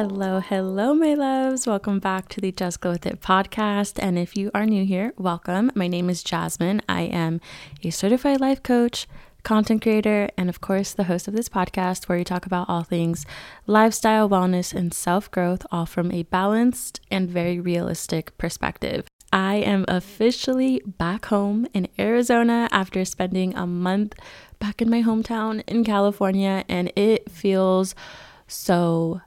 Hello, hello, my loves. Welcome back to the Just Glow With It podcast. And if you are new here, welcome. My name is Jasmine. I am a certified life coach, content creator, and of course, the host of this podcast where we talk about all things lifestyle, wellness, and self growth, all from a balanced and very realistic perspective. I am officially back home in Arizona after spending a month back in my hometown in California, and it feels so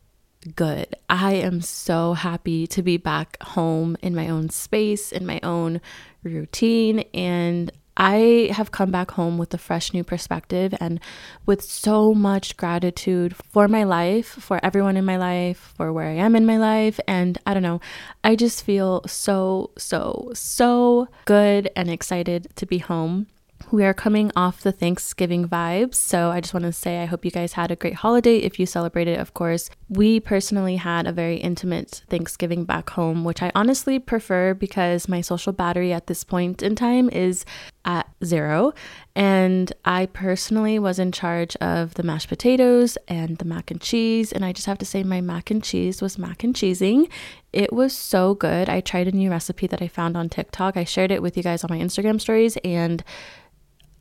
good. I am so happy to be back home in my own space, in my own routine, and I have come back home with a fresh new perspective and with so much gratitude for my life, for everyone in my life, for where I am in my life. And I don't know, I just feel so, so, so good and excited to be home. We are coming off the Thanksgiving vibes, so I just want to say I hope you guys had a great holiday if you celebrated, of course. We personally had a very intimate Thanksgiving back home, which I honestly prefer because my social battery at this point in time is at zero. And I personally was in charge of the mashed potatoes and the mac and cheese. And I just have to say, my mac and cheese was mac and cheesing. It was so good. I tried a new recipe that I found on TikTok. I shared it with you guys on my Instagram stories, and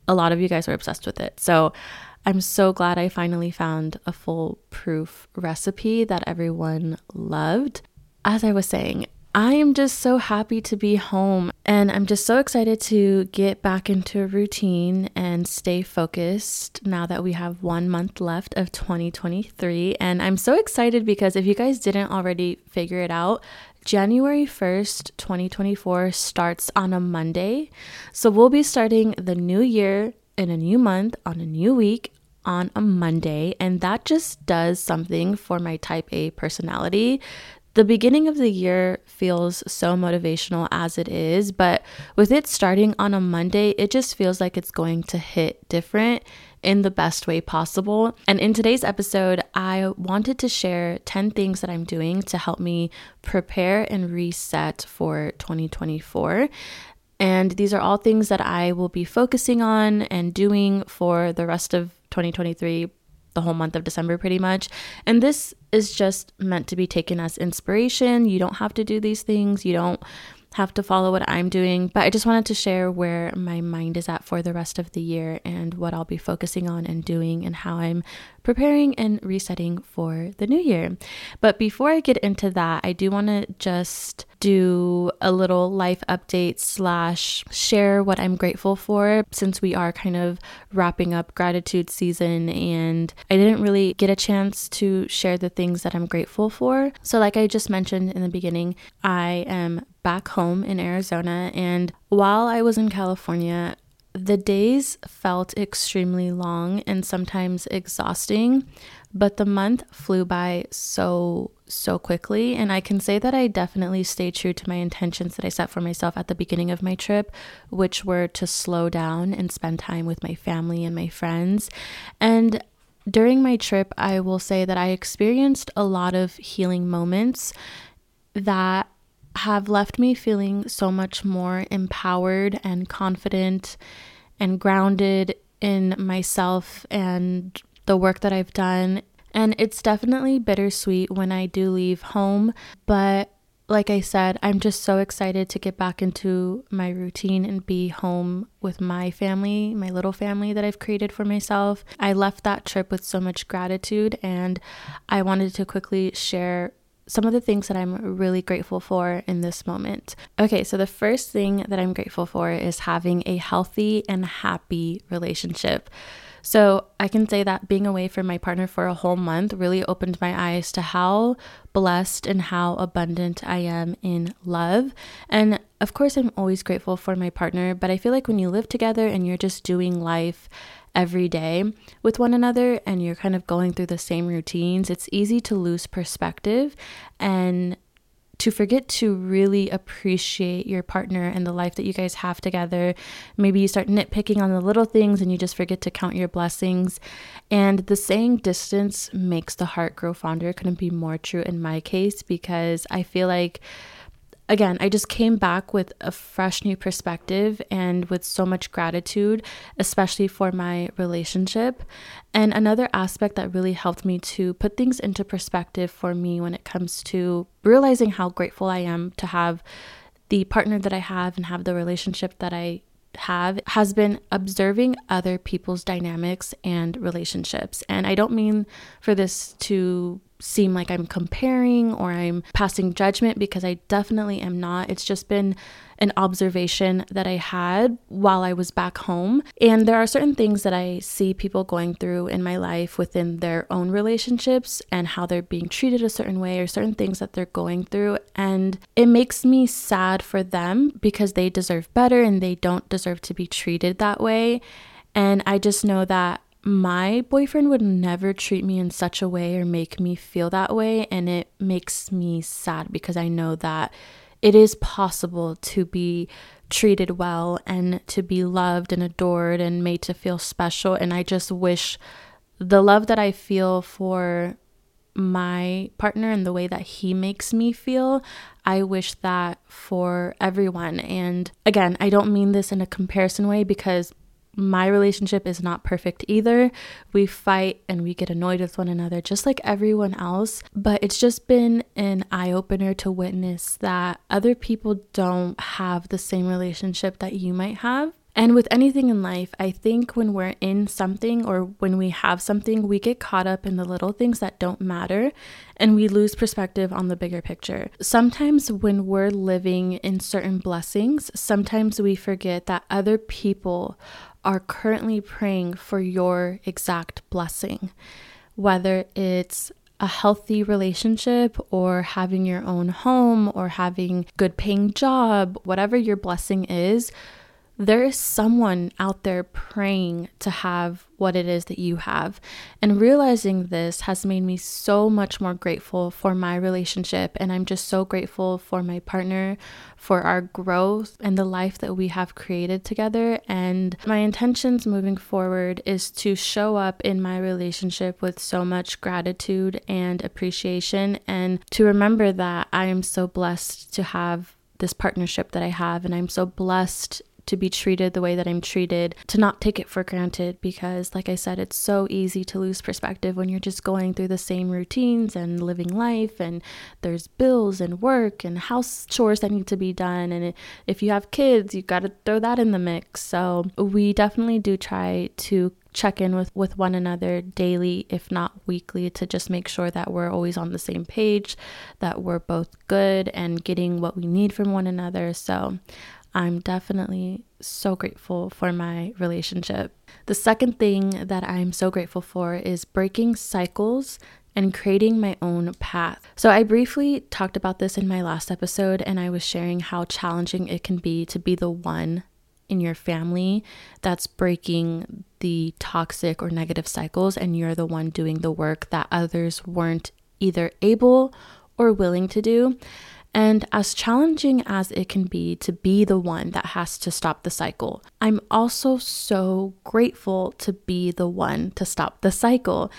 a lot of you guys are obsessed with it. So I'm so glad I finally found a foolproof recipe that everyone loved. As I was saying, I am just so happy to be home and I'm just so excited to get back into a routine and stay focused now that we have one month left of 2023. And I'm so excited because if you guys didn't already figure it out, January 1st, 2024 starts on a Monday. So we'll be starting the new year in a new month on a new week on a Monday. And that just does something for my type A personality the beginning of the year feels so motivational as it is, but with it starting on a Monday, it just feels like it's going to hit different in the best way possible. And in today's episode, I wanted to share 10 things that I'm doing to help me prepare and reset for 2024. And these are all things that I will be focusing on and doing for the rest of 2023 the whole month of December pretty much. And this is just meant to be taken as inspiration. You don't have to do these things. You don't have to follow what I'm doing, but I just wanted to share where my mind is at for the rest of the year and what I'll be focusing on and doing and how I'm preparing and resetting for the new year. But before I get into that, I do want to just do a little life update slash share what I'm grateful for since we are kind of wrapping up gratitude season and I didn't really get a chance to share the things that I'm grateful for. So, like I just mentioned in the beginning, I am back home in Arizona and while I was in California, the days felt extremely long and sometimes exhausting, but the month flew by so, so quickly. And I can say that I definitely stayed true to my intentions that I set for myself at the beginning of my trip, which were to slow down and spend time with my family and my friends. And during my trip, I will say that I experienced a lot of healing moments that have left me feeling so much more empowered and confident and grounded in myself and the work that I've done. And it's definitely bittersweet when I do leave home, but like I said, I'm just so excited to get back into my routine and be home with my family, my little family that I've created for myself. I left that trip with so much gratitude, and I wanted to quickly share some of the things that I'm really grateful for in this moment. Okay, so the first thing that I'm grateful for is having a healthy and happy relationship. So I can say that being away from my partner for a whole month really opened my eyes to how blessed and how abundant I am in love. And of course, I'm always grateful for my partner, but I feel like when you live together and you're just doing life, every day with one another and you're kind of going through the same routines, it's easy to lose perspective and to forget to really appreciate your partner and the life that you guys have together. Maybe you start nitpicking on the little things and you just forget to count your blessings. And the saying distance makes the heart grow fonder couldn't be more true in my case because I feel like again, I just came back with a fresh new perspective and with so much gratitude, especially for my relationship. And another aspect that really helped me to put things into perspective for me when it comes to realizing how grateful I am to have the partner that I have and have the relationship that I have has been observing other people's dynamics and relationships. And I don't mean for this to seem like I'm comparing or I'm passing judgment because I definitely am not. It's just been an observation that I had while I was back home. And there are certain things that I see people going through in my life within their own relationships and how they're being treated a certain way or certain things that they're going through. And it makes me sad for them because they deserve better and they don't deserve to be treated that way. And I just know that my boyfriend would never treat me in such a way or make me feel that way. And it makes me sad because I know that it is possible to be treated well and to be loved and adored and made to feel special. And I just wish the love that I feel for my partner and the way that he makes me feel, I wish that for everyone. And again, I don't mean this in a comparison way because my relationship is not perfect either. We fight and we get annoyed with one another just like everyone else. But it's just been an eye opener to witness that other people don't have the same relationship that you might have. And with anything in life, I think when we're in something or when we have something, we get caught up in the little things that don't matter and we lose perspective on the bigger picture. Sometimes when we're living in certain blessings, sometimes we forget that other people are currently praying for your exact blessing, whether it's a healthy relationship or having your own home or having good paying job whatever your blessing is there is someone out there praying to have what it is that you have. And realizing this has made me so much more grateful for my relationship. And I'm just so grateful for my partner, for our growth, and the life that we have created together. And my intentions moving forward is to show up in my relationship with so much gratitude and appreciation, and to remember that I am so blessed to have this partnership that I have, and I'm so blessed to be treated the way that I'm treated, to not take it for granted because, like I said, it's so easy to lose perspective when you're just going through the same routines and living life, and there's bills and work and house chores that need to be done. And if you have kids, you got to throw that in the mix. So, we definitely do try to check in with with one another daily if not weekly to just make sure that we're always on the same page that we're both good and getting what we need from one another so I'm definitely so grateful for my relationship. The second thing that I'm so grateful for is breaking cycles and creating my own path. So, I briefly talked about this in my last episode, and I was sharing how challenging it can be to be the one in your family that's breaking the toxic or negative cycles, and you're the one doing the work that others weren't either able or willing to do. And as challenging as it can be to be the one that has to stop the cycle, I'm also so grateful to be the one to stop the cycle.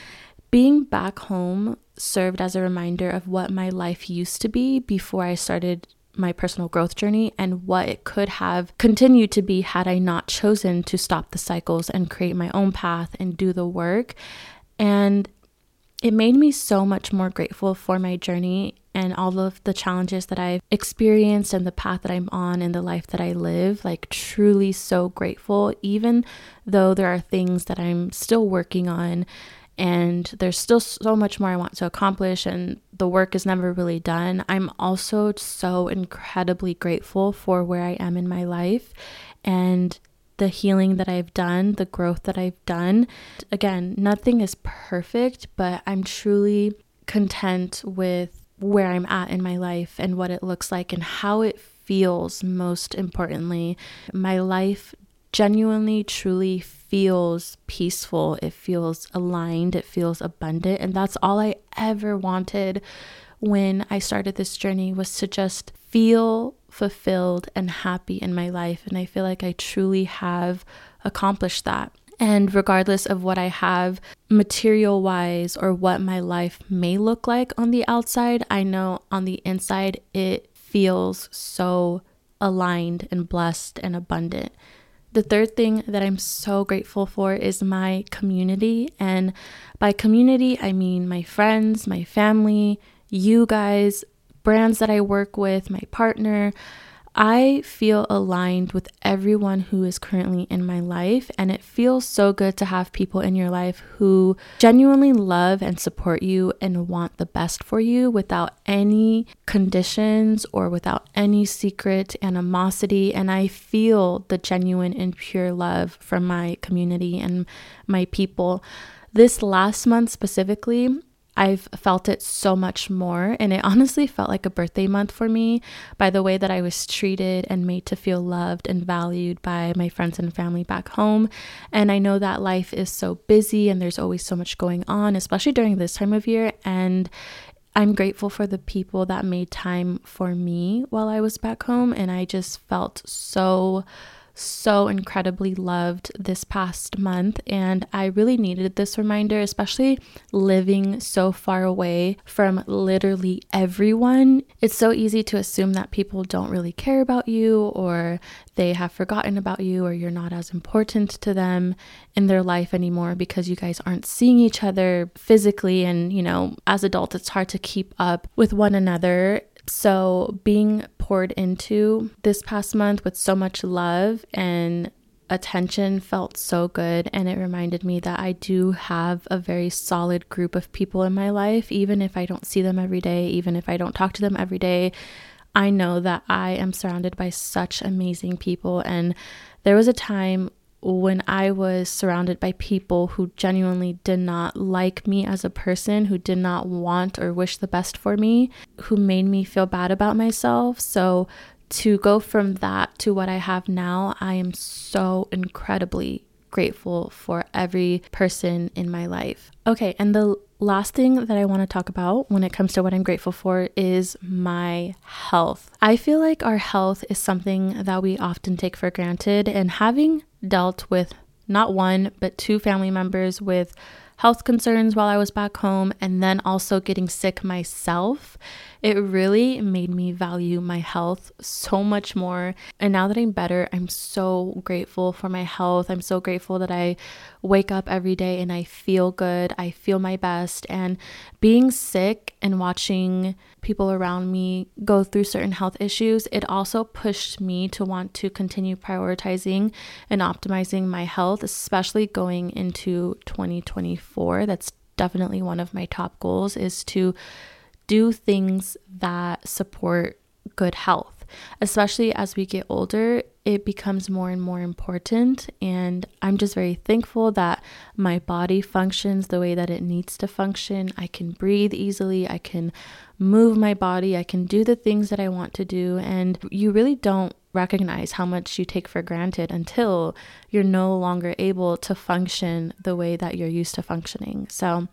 Being back home served as a reminder of what my life used to be before I started my personal growth journey and what it could have continued to be had I not chosen to stop the cycles and create my own path and do the work. And it made me so much more grateful for my journey and all of the challenges that I've experienced and the path that I'm on and the life that I live. Like, truly so grateful, even though there are things that I'm still working on and there's still so much more I want to accomplish, and the work is never really done. I'm also so incredibly grateful for where I am in my life and the healing that I've done, the growth that I've done. Again, nothing is perfect, but I'm truly content with where I'm at in my life and what it looks like and how it feels, most importantly. My life genuinely, truly feels peaceful. It feels aligned. It feels abundant. And that's all I ever wanted when I started this journey was to just feel fulfilled and happy in my life. And I feel like I truly have accomplished that. And regardless of what I have material wise or what my life may look like on the outside, I know on the inside it feels so aligned and blessed and abundant. The third thing that I'm so grateful for is my community. And by community, I mean my friends, my family, you guys, brands that I work with, my partner, I feel aligned with everyone who is currently in my life, and it feels so good to have people in your life who genuinely love and support you and want the best for you without any conditions or without any secret animosity. And I feel the genuine and pure love from my community and my people. This last month specifically, I've felt it so much more. And it honestly felt like a birthday month for me by the way that I was treated and made to feel loved and valued by my friends and family back home. And I know that life is so busy and there's always so much going on, especially during this time of year. And I'm grateful for the people that made time for me while I was back home. And I just felt so so incredibly loved this past month, and I really needed this reminder, especially living so far away from literally everyone. It's so easy to assume that people don't really care about you, or they have forgotten about you, or you're not as important to them in their life anymore because you guys aren't seeing each other physically. And, you know, as adults, it's hard to keep up with one another so, being poured into this past month with so much love and attention felt so good. And it reminded me that I do have a very solid group of people in my life, even if I don't see them every day, even if I don't talk to them every day. I know that I am surrounded by such amazing people. And there was a time when I was surrounded by people who genuinely did not like me as a person, who did not want or wish the best for me, who made me feel bad about myself. So, to go from that to what I have now, I am so incredibly grateful for every person in my life. Okay, and the last thing that I want to talk about when it comes to what I'm grateful for is my health. I feel like our health is something that we often take for granted, and having dealt with not one, but two family members with health concerns while I was back home, and then also getting sick myself, it really made me value my health so much more. And now that I'm better, I'm so grateful for my health. I'm so grateful that I wake up every day and I feel good. I feel my best. And being sick and watching people around me go through certain health issues, it also pushed me to want to continue prioritizing and optimizing my health, especially going into 2024. That's definitely one of my top goals is to do things that support good health especially as we get older, it becomes more and more important. And I'm just very thankful that my body functions the way that it needs to function. I can breathe easily, I can move my body, I can do the things that I want to do. And you really don't recognize how much you take for granted until you're no longer able to function the way that you're used to functioning. So,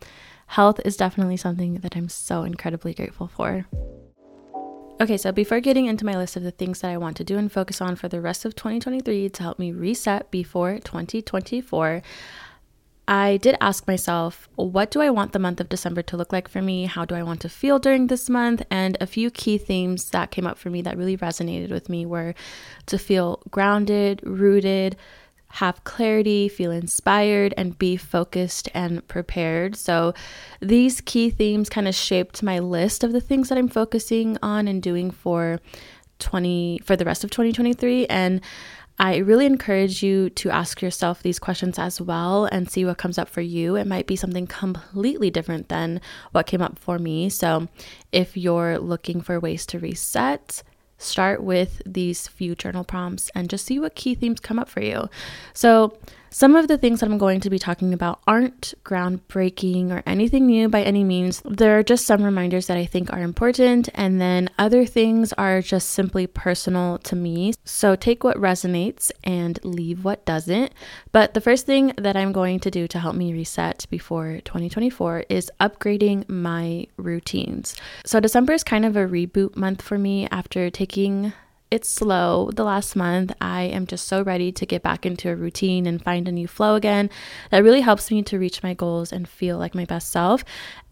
health is definitely something that I'm so incredibly grateful for. Okay, so before getting into my list of the things that I want to do and focus on for the rest of 2023 to help me reset before 2024, I did ask myself, what do I want the month of December to look like for me? How do I want to feel during this month? And a few key themes that came up for me that really resonated with me were to feel grounded, rooted, have clarity, feel inspired, and be focused and prepared. So, these key themes kind of shaped my list of the things that I'm focusing on and doing for 20 for the rest of 2023 and I really encourage you to ask yourself these questions as well and see what comes up for you. It might be something completely different than what came up for me. So, if you're looking for ways to reset, start with these few journal prompts and just see what key themes come up for you. So, some of the things that I'm going to be talking about aren't groundbreaking or anything new by any means. There are just some reminders that I think are important, and then other things are just simply personal to me. So take what resonates and leave what doesn't. But the first thing that I'm going to do to help me reset before 2024 is upgrading my routines. So December is kind of a reboot month for me after taking it's slow the last month. I am just so ready to get back into a routine and find a new flow again that really helps me to reach my goals and feel like my best self.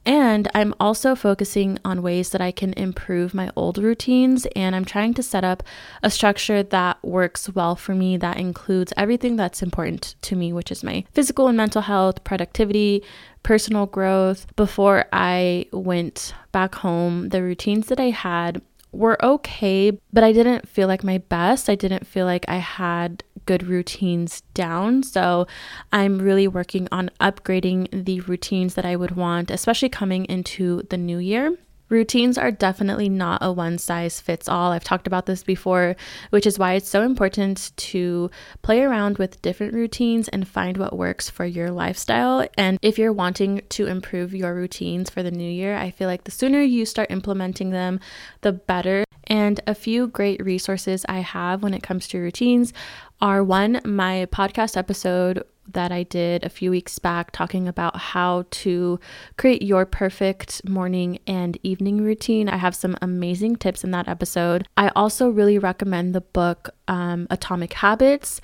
And I'm also focusing on ways that I can improve my old routines. And I'm trying to set up a structure that works well for me that includes everything that's important to me, which is my physical and mental health, productivity, personal growth. Before I went back home, the routines that I had were okay, but I didn't feel like my best. I didn't feel like I had good routines down. So I'm really working on upgrading the routines that I would want, especially coming into the new year. Routines are definitely not a one size fits all. I've talked about this before, which is why it's so important to play around with different routines and find what works for your lifestyle. And if you're wanting to improve your routines for the new year, I feel like the sooner you start implementing them, the better. And a few great resources I have when it comes to routines are one, my podcast episode that I did a few weeks back talking about how to create your perfect morning and evening routine. I have some amazing tips in that episode. I also really recommend the book um, Atomic Habits.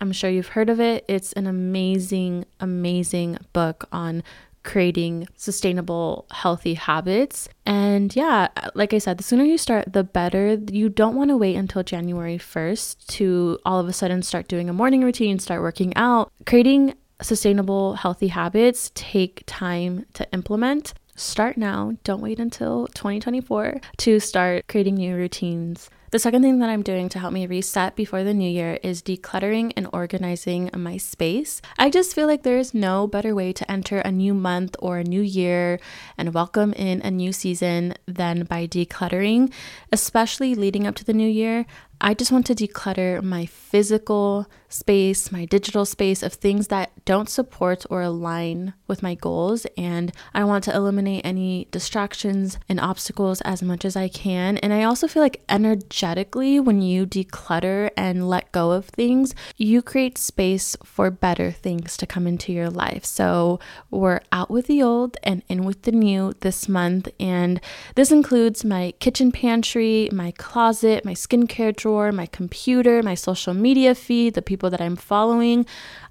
I'm sure you've heard of it. It's an amazing, amazing book on creating sustainable, healthy habits. And yeah, like I said, the sooner you start, the better. You don't want to wait until January 1st to all of a sudden start doing a morning routine, start working out. Creating sustainable, healthy habits take time to implement. Start now. Don't wait until 2024 to start creating new routines. The second thing that I'm doing to help me reset before the new year is decluttering and organizing my space. I just feel like there is no better way to enter a new month or a new year and welcome in a new season than by decluttering, especially leading up to the new year. I just want to declutter my physical space, my digital space of things that don't support or align with my goals. And I want to eliminate any distractions and obstacles as much as I can. And I also feel like energetically, when you declutter and let go of things, you create space for better things to come into your life. So we're out with the old and in with the new this month. And this includes my kitchen pantry, my closet, my skincare drawer, my computer, my social media feed, the people that I'm following.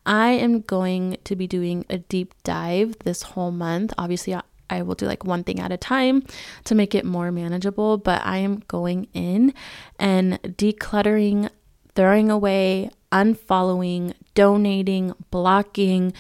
I am going to be doing a deep dive this whole month. Obviously, I will do like one thing at a time to make it more manageable, but I am going in and decluttering, throwing away, unfollowing, donating, blocking,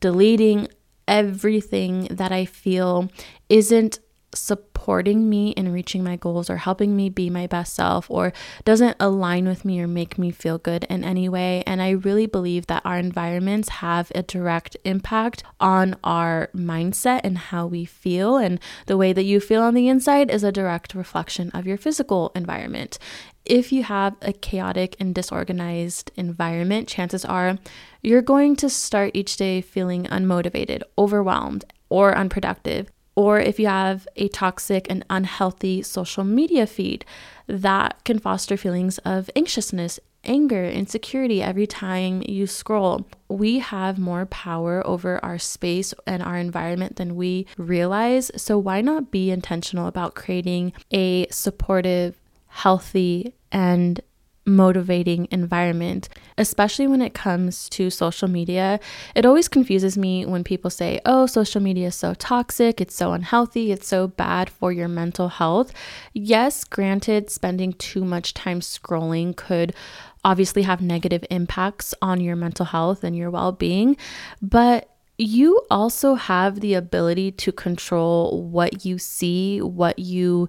deleting everything that I feel isn't supporting me in reaching my goals or helping me be my best self or doesn't align with me or make me feel good in any way. And I really believe that our environments have a direct impact on our mindset and how we feel. And the way that you feel on the inside is a direct reflection of your physical environment. If you have a chaotic and disorganized environment, chances are you're going to start each day feeling unmotivated, overwhelmed, or unproductive or if you have a toxic and unhealthy social media feed, that can foster feelings of anxiousness, anger, insecurity every time you scroll. We have more power over our space and our environment than we realize. So, why not be intentional about creating a supportive, healthy, and motivating environment, especially when it comes to social media. It always confuses me when people say, oh, social media is so toxic, it's so unhealthy, it's so bad for your mental health. Yes, granted, spending too much time scrolling could obviously have negative impacts on your mental health and your well being, but you also have the ability to control what you see, what you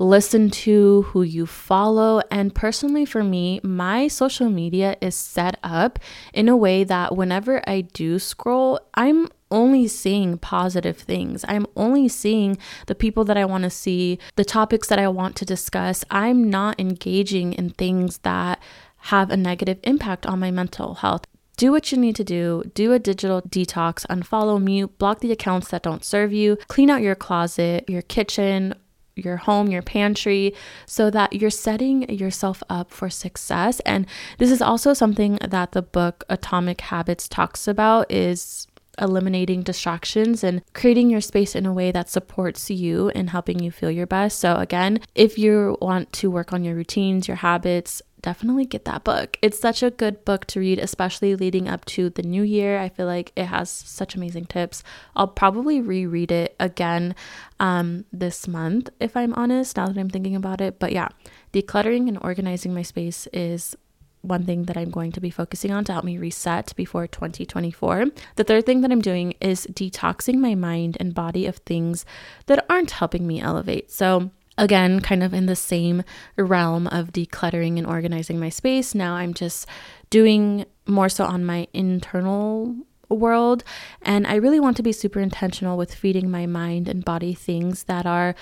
listen to, who you follow. And personally, for me, my social media is set up in a way that whenever I do scroll, I'm only seeing positive things. I'm only seeing the people that I want to see, the topics that I want to discuss. I'm not engaging in things that have a negative impact on my mental health. Do what you need to do. Do a digital detox, unfollow, mute, block the accounts that don't serve you, clean out your closet, your kitchen, your home, your pantry, so that you're setting yourself up for success. And this is also something that the book Atomic Habits talks about is eliminating distractions and creating your space in a way that supports you and helping you feel your best. So again, if you want to work on your routines, your habits, definitely get that book. It's such a good book to read, especially leading up to the new year. I feel like it has such amazing tips. I'll probably reread it again um, this month, if I'm honest, now that I'm thinking about it. But yeah, decluttering and organizing my space is one thing that I'm going to be focusing on to help me reset before 2024. The third thing that I'm doing is detoxing my mind and body of things that aren't helping me elevate. So, again, kind of in the same realm of decluttering and organizing my space. Now I'm just doing more so on my internal world. And I really want to be super intentional with feeding my mind and body things that are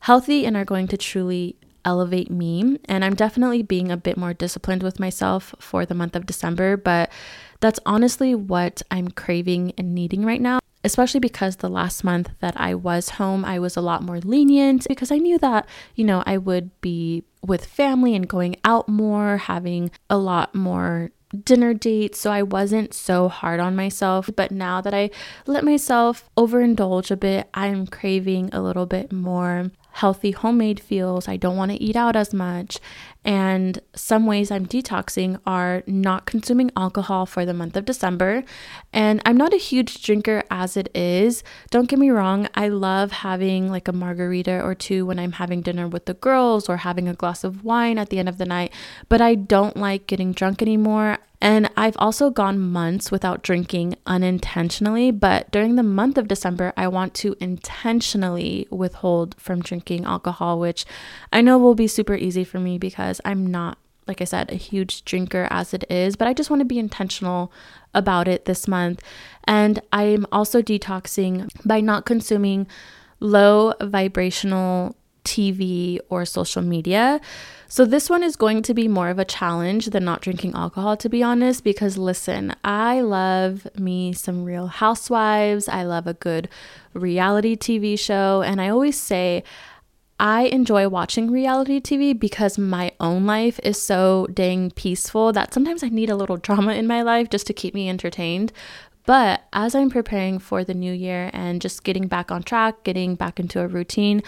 healthy and are going to truly elevate me. And I'm definitely being a bit more disciplined with myself for the month of December, but that's honestly what I'm craving and needing right now. Especially because the last month that I was home, I was a lot more lenient because I knew that, you know, I would be with family and going out more, having a lot more dinner dates, so I wasn't so hard on myself. But now that I let myself overindulge a bit, I'm craving a little bit more healthy homemade feels. I don't want to eat out as much. And some ways I'm detoxing are not consuming alcohol for the month of December. And I'm not a huge drinker as it is. Don't get me wrong, I love having like a margarita or two when I'm having dinner with the girls or having a glass of wine at the end of the night, but I don't like getting drunk anymore. And I've also gone months without drinking unintentionally, but during the month of December, I want to intentionally withhold from drinking alcohol, which I know will be super easy for me because I'm not, like I said, a huge drinker as it is, but I just want to be intentional about it this month. And I'm also detoxing by not consuming low vibrational TV or social media. So, this one is going to be more of a challenge than not drinking alcohol, to be honest, because listen, I love me some real housewives. I love a good reality TV show. And I always say, I enjoy watching reality TV because my own life is so dang peaceful that sometimes I need a little drama in my life just to keep me entertained. But as I'm preparing for the new year and just getting back on track, getting back into a routine,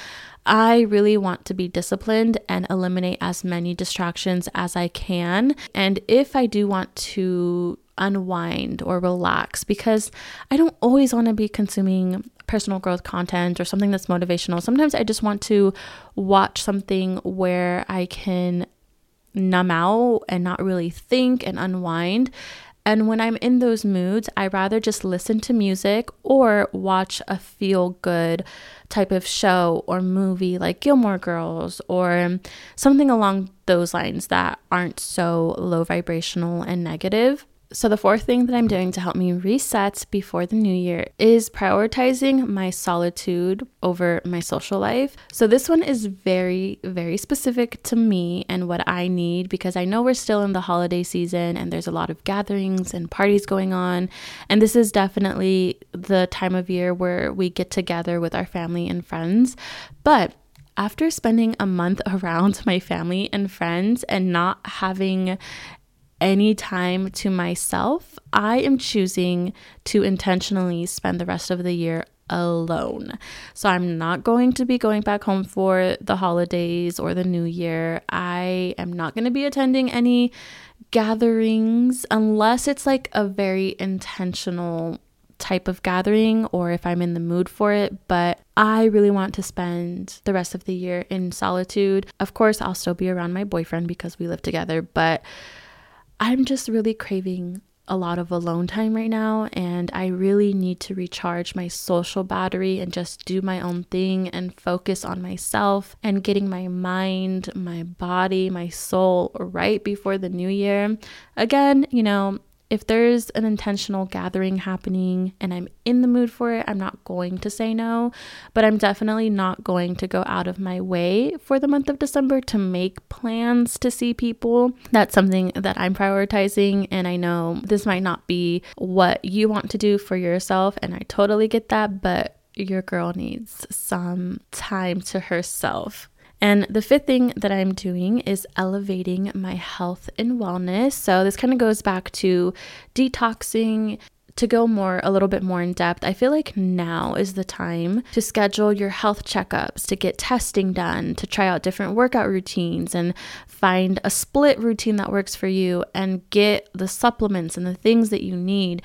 I really want to be disciplined and eliminate as many distractions as I can. And if I do want to unwind or relax, because I don't always want to be consuming personal growth content or something that's motivational. Sometimes I just want to watch something where I can numb out and not really think and unwind. And when I'm in those moods, I rather just listen to music or watch a feel good type of show or movie like Gilmore Girls or something along those lines that aren't so low vibrational and negative. So, the fourth thing that I'm doing to help me reset before the new year is prioritizing my solitude over my social life. So, this one is very, very specific to me and what I need because I know we're still in the holiday season and there's a lot of gatherings and parties going on. And this is definitely the time of year where we get together with our family and friends. But after spending a month around my family and friends and not having any time to myself, I am choosing to intentionally spend the rest of the year alone. So I'm not going to be going back home for the holidays or the new year. I am not going to be attending any gatherings unless it's like a very intentional type of gathering or if I'm in the mood for it, but I really want to spend the rest of the year in solitude. Of course, I'll still be around my boyfriend because we live together, but I'm just really craving a lot of alone time right now, and I really need to recharge my social battery and just do my own thing and focus on myself and getting my mind, my body, my soul right before the new year. Again, you know, if there's an intentional gathering happening and I'm in the mood for it, I'm not going to say no, but I'm definitely not going to go out of my way for the month of December to make plans to see people. That's something that I'm prioritizing, and I know this might not be what you want to do for yourself, and I totally get that, but your girl needs some time to herself. And the fifth thing that I'm doing is elevating my health and wellness. So this kind of goes back to detoxing, to go more a little bit more in depth, I feel like now is the time to schedule your health checkups, to get testing done, to try out different workout routines and find a split routine that works for you and get the supplements and the things that you need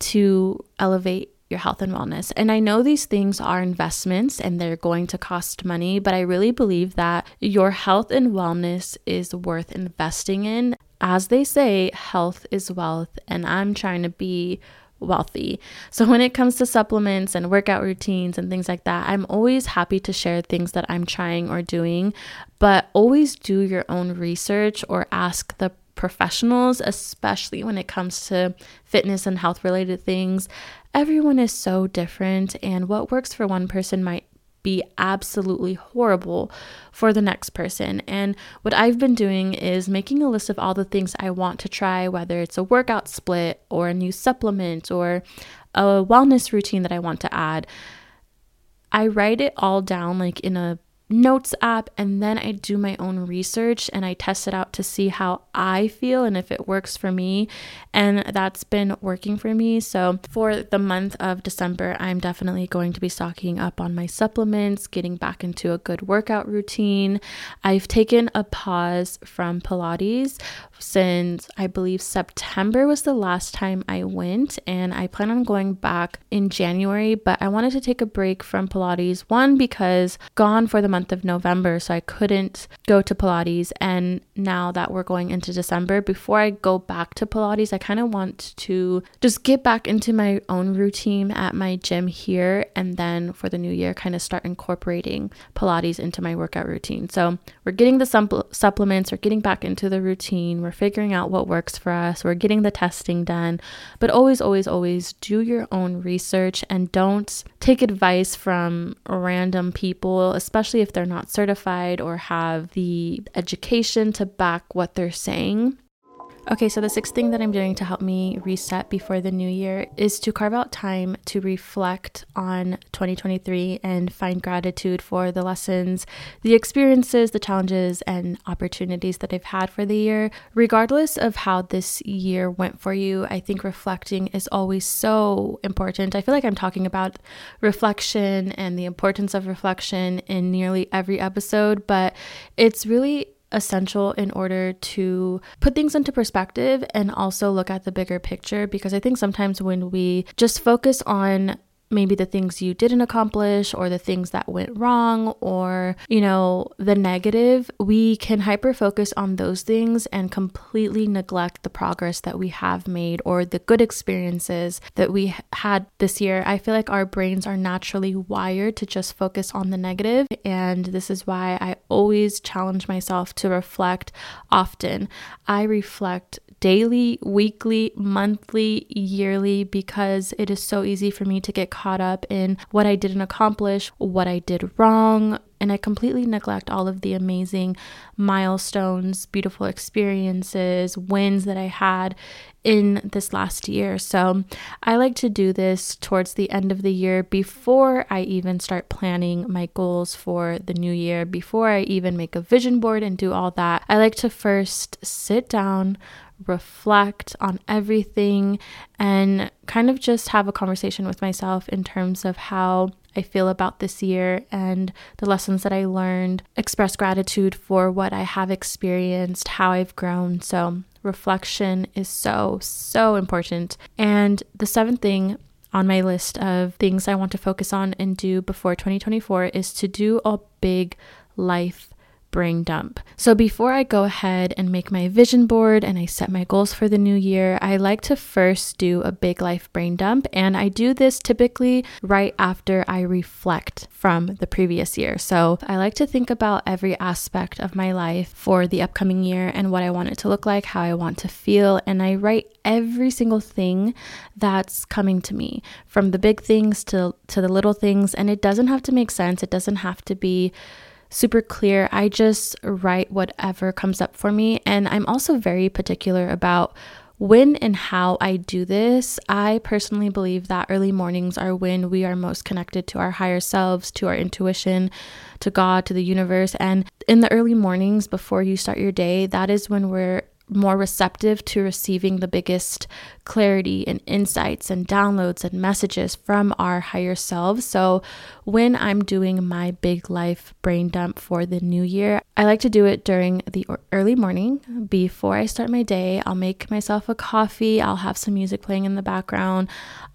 to elevate your health and wellness. And I know these things are investments and they're going to cost money, but I really believe that your health and wellness is worth investing in. As they say, health is wealth, and I'm trying to be wealthy. So when it comes to supplements and workout routines and things like that, I'm always happy to share things that I'm trying or doing, but always do your own research or ask the professionals, especially when it comes to fitness and health related things. Everyone is so different, and what works for one person might be absolutely horrible for the next person. And what I've been doing is making a list of all the things I want to try, whether it's a workout split or a new supplement or a wellness routine that I want to add. I write it all down like in a notes app and then I do my own research and I test it out to see how I feel and if it works for me. And that's been working for me. So for the month of December, I'm definitely going to be stocking up on my supplements, getting back into a good workout routine. I've taken a pause from Pilates since I believe September was the last time I went, and I plan on going back in January. But I wanted to take a break from Pilates, one because gone for the month of November, so I couldn't go to Pilates. And now that we're going into December, before I go back to Pilates, I kind of want to just get back into my own routine at my gym here, and then for the new year, kind of start incorporating Pilates into my workout routine. So we're getting the supplements, we're getting back into the routine we're figuring out what works for us, we're getting the testing done. But always, always, always do your own research and don't take advice from random people, especially if they're not certified or have the education to back what they're saying. Okay, so the sixth thing that I'm doing to help me reset before the new year is to carve out time to reflect on 2023 and find gratitude for the lessons, the experiences, the challenges, and opportunities that I've had for the year. Regardless of how this year went for you, I think reflecting is always so important. I feel like I'm talking about reflection and the importance of reflection in nearly every episode, but it's really essential in order to put things into perspective and also look at the bigger picture because I think sometimes when we just focus on maybe the things you didn't accomplish or the things that went wrong or, you know, the negative, we can hyper focus on those things and completely neglect the progress that we have made or the good experiences that we had this year. I feel like our brains are naturally wired to just focus on the negative, and this is why I always challenge myself to reflect often. I reflect daily, weekly, monthly, yearly, because it is so easy for me to get caught up in what I didn't accomplish, what I did wrong, and I completely neglect all of the amazing milestones, beautiful experiences, wins that I had in this last year. So I like to do this towards the end of the year before I even start planning my goals for the new year, before I even make a vision board and do all that. I like to first sit down, reflect on everything and kind of just have a conversation with myself in terms of how I feel about this year and the lessons that I learned, express gratitude for what I have experienced, how I've grown. So, reflection is so, so important. And the seventh thing on my list of things I want to focus on and do before 2024 is to do a big life brain dump. So before I go ahead and make my vision board and I set my goals for the new year, I like to first do a big life brain dump. And I do this typically right after I reflect from the previous year. So I like to think about every aspect of my life for the upcoming year and what I want it to look like, how I want to feel. And I write every single thing that's coming to me from the big things to, to the little things. And it doesn't have to make sense, it doesn't have to be super clear. I just write whatever comes up for me. And I'm also very particular about when and how I do this. I personally believe that early mornings are when we are most connected to our higher selves, to our intuition, to God, to the universe. And in the early mornings before you start your day, that is when we're more receptive to receiving the biggest clarity and insights and downloads and messages from our higher selves. So, when I'm doing my big life brain dump for the new year, I like to do it during the early morning before I start my day. I'll make myself a coffee, I'll have some music playing in the background,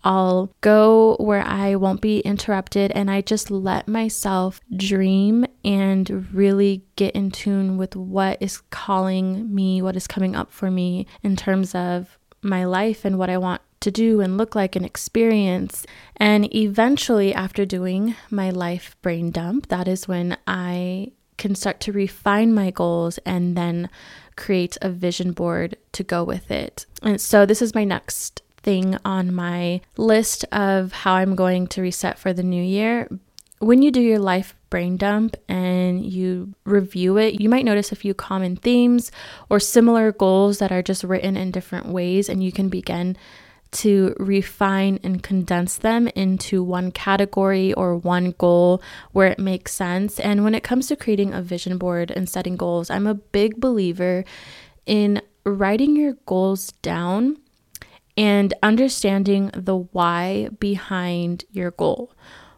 I'll go where I won't be interrupted, and I just let myself dream and really get in tune with what is calling me, what is coming up for me in terms of my life and what I want to do and look like and experience. And eventually, after doing my life brain dump, that is when I can start to refine my goals and then create a vision board to go with it. And so, this is my next thing on my list of how I'm going to reset for the new year. When you do your life brain dump and you review it, you might notice a few common themes or similar goals that are just written in different ways, and you can begin to refine and condense them into one category or one goal where it makes sense. And when it comes to creating a vision board and setting goals, I'm a big believer in writing your goals down and understanding the why behind your goal.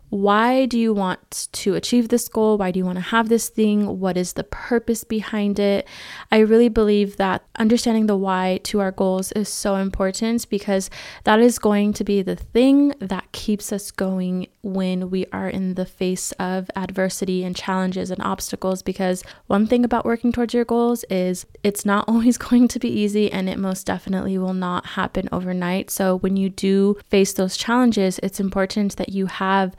Why do you want to achieve this goal? Why do you want to have this thing? What is the purpose behind it? I really believe that understanding the why to our goals is so important because that is going to be the thing that keeps us going when we are in the face of adversity and challenges and obstacles. Because one thing about working towards your goals is it's not always going to be easy and it most definitely will not happen overnight. So when you do face those challenges, it's important that you have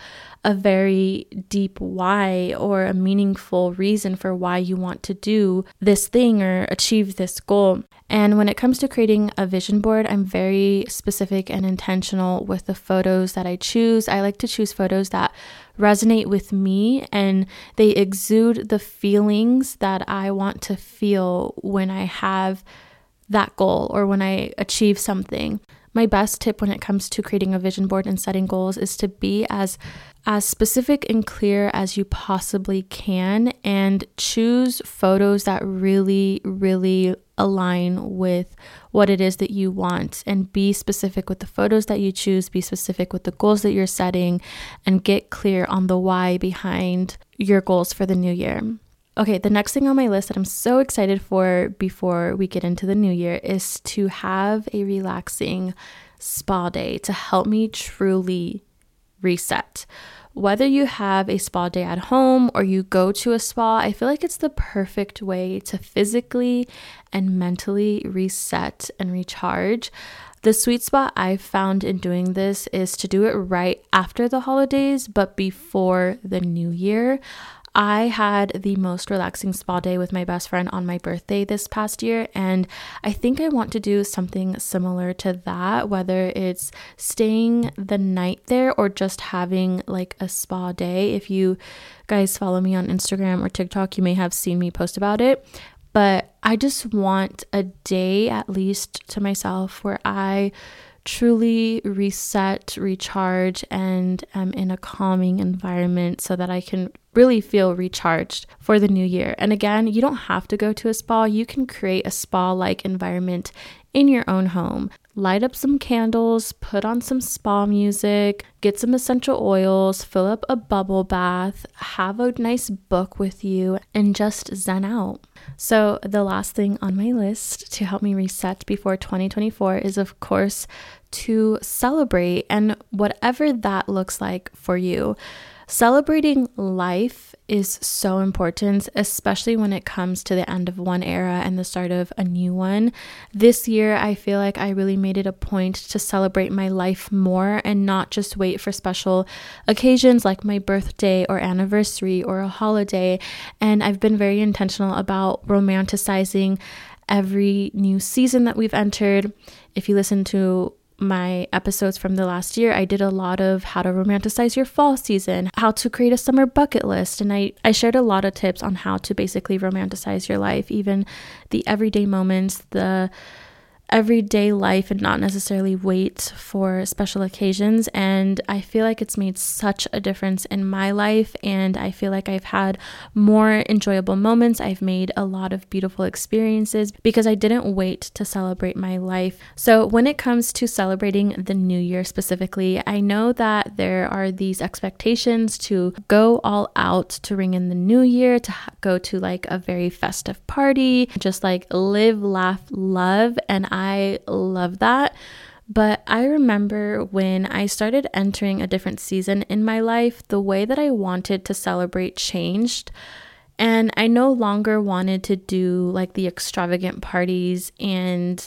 a very deep why or a meaningful reason for why you want to do this thing or achieve this goal. And when it comes to creating a vision board, I'm very specific and intentional with the photos that I choose. I like to choose photos that resonate with me and they exude the feelings that I want to feel when I have that goal or when I achieve something. My best tip when it comes to creating a vision board and setting goals is to be as as specific and clear as you possibly can and choose photos that really really align with what it is that you want and be specific with the photos that you choose, be specific with the goals that you're setting and get clear on the why behind your goals for the new year. Okay, the next thing on my list that I'm so excited for before we get into the new year is to have a relaxing spa day to help me truly reset. Whether you have a spa day at home or you go to a spa, I feel like it's the perfect way to physically and mentally reset and recharge. The sweet spot I've found in doing this is to do it right after the holidays, but before the new year. I had the most relaxing spa day with my best friend on my birthday this past year, and I think I want to do something similar to that, whether it's staying the night there or just having like a spa day. If you guys follow me on Instagram or TikTok, you may have seen me post about it. But I just want a day at least to myself where I truly reset, recharge, and am in a calming environment so that I can really feel recharged for the new year. And again, you don't have to go to a spa, you can create a spa like environment in your own home. Light up some candles, put on some spa music, get some essential oils, fill up a bubble bath, have a nice book with you, and just zen out. So, the last thing on my list to help me reset before 2024 is, of course, to celebrate and whatever that looks like for you. Celebrating life is so important, especially when it comes to the end of one era and the start of a new one. This year, I feel like I really made it a point to celebrate my life more and not just wait for special occasions like my birthday or anniversary or a holiday. And I've been very intentional about romanticizing every new season that we've entered. If you listen to my episodes from the last year, I did a lot of how to romanticize your fall season, how to create a summer bucket list, and I, I shared a lot of tips on how to basically romanticize your life, even the everyday moments, the everyday life and not necessarily wait for special occasions. And I feel like it's made such a difference in my life. And I feel like I've had more enjoyable moments. I've made a lot of beautiful experiences because I didn't wait to celebrate my life. So, when it comes to celebrating the new year specifically, I know that there are these expectations to go all out to ring in the new year, to go to like a very festive party, just like live, laugh, love. And I love that. But I remember when I started entering a different season in my life, the way that I wanted to celebrate changed. And I no longer wanted to do like the extravagant parties and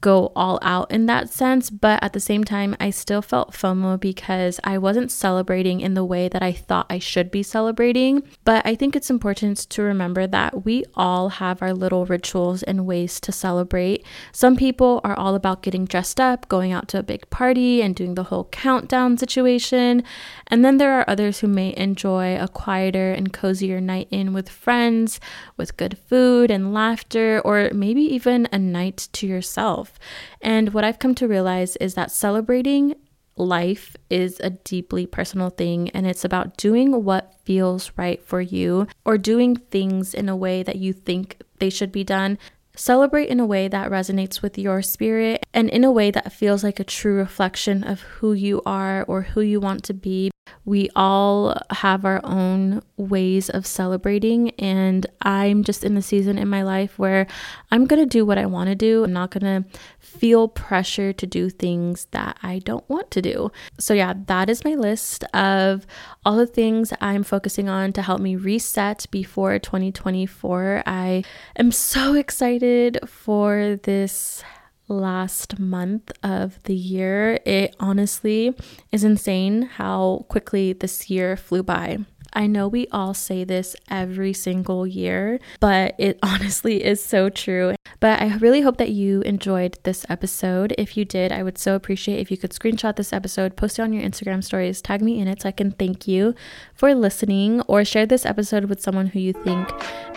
go all out in that sense, but at the same time, I still felt FOMO because I wasn't celebrating in the way that I thought I should be celebrating. But I think it's important to remember that we all have our little rituals and ways to celebrate. Some people are all about getting dressed up, going out to a big party, and doing the whole countdown situation. And then there are others who may enjoy a quieter and cozier night in with friends, with good food and laughter, or maybe even a night to yourself. And what I've come to realize is that celebrating life is a deeply personal thing and it's about doing what feels right for you or doing things in a way that you think they should be done. Celebrate in a way that resonates with your spirit and in a way that feels like a true reflection of who you are or who you want to be we all have our own ways of celebrating, and I'm just in the season in my life where I'm gonna do what I wanna do. I'm not gonna feel pressure to do things that I don't want to do. So, yeah, that is my list of all the things I'm focusing on to help me reset before 2024. I am so excited for this last month of the year. It honestly is insane how quickly this year flew by. I know we all say this every single year, but it honestly is so true. But I really hope that you enjoyed this episode. If you did, I would so appreciate if you could screenshot this episode, post it on your Instagram stories, tag me in it so I can thank you for listening, or share this episode with someone who you think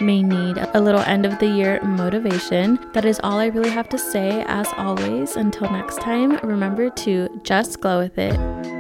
may need a little end of the year motivation. That is all I really have to say. As always, until next time, remember to just glow with it.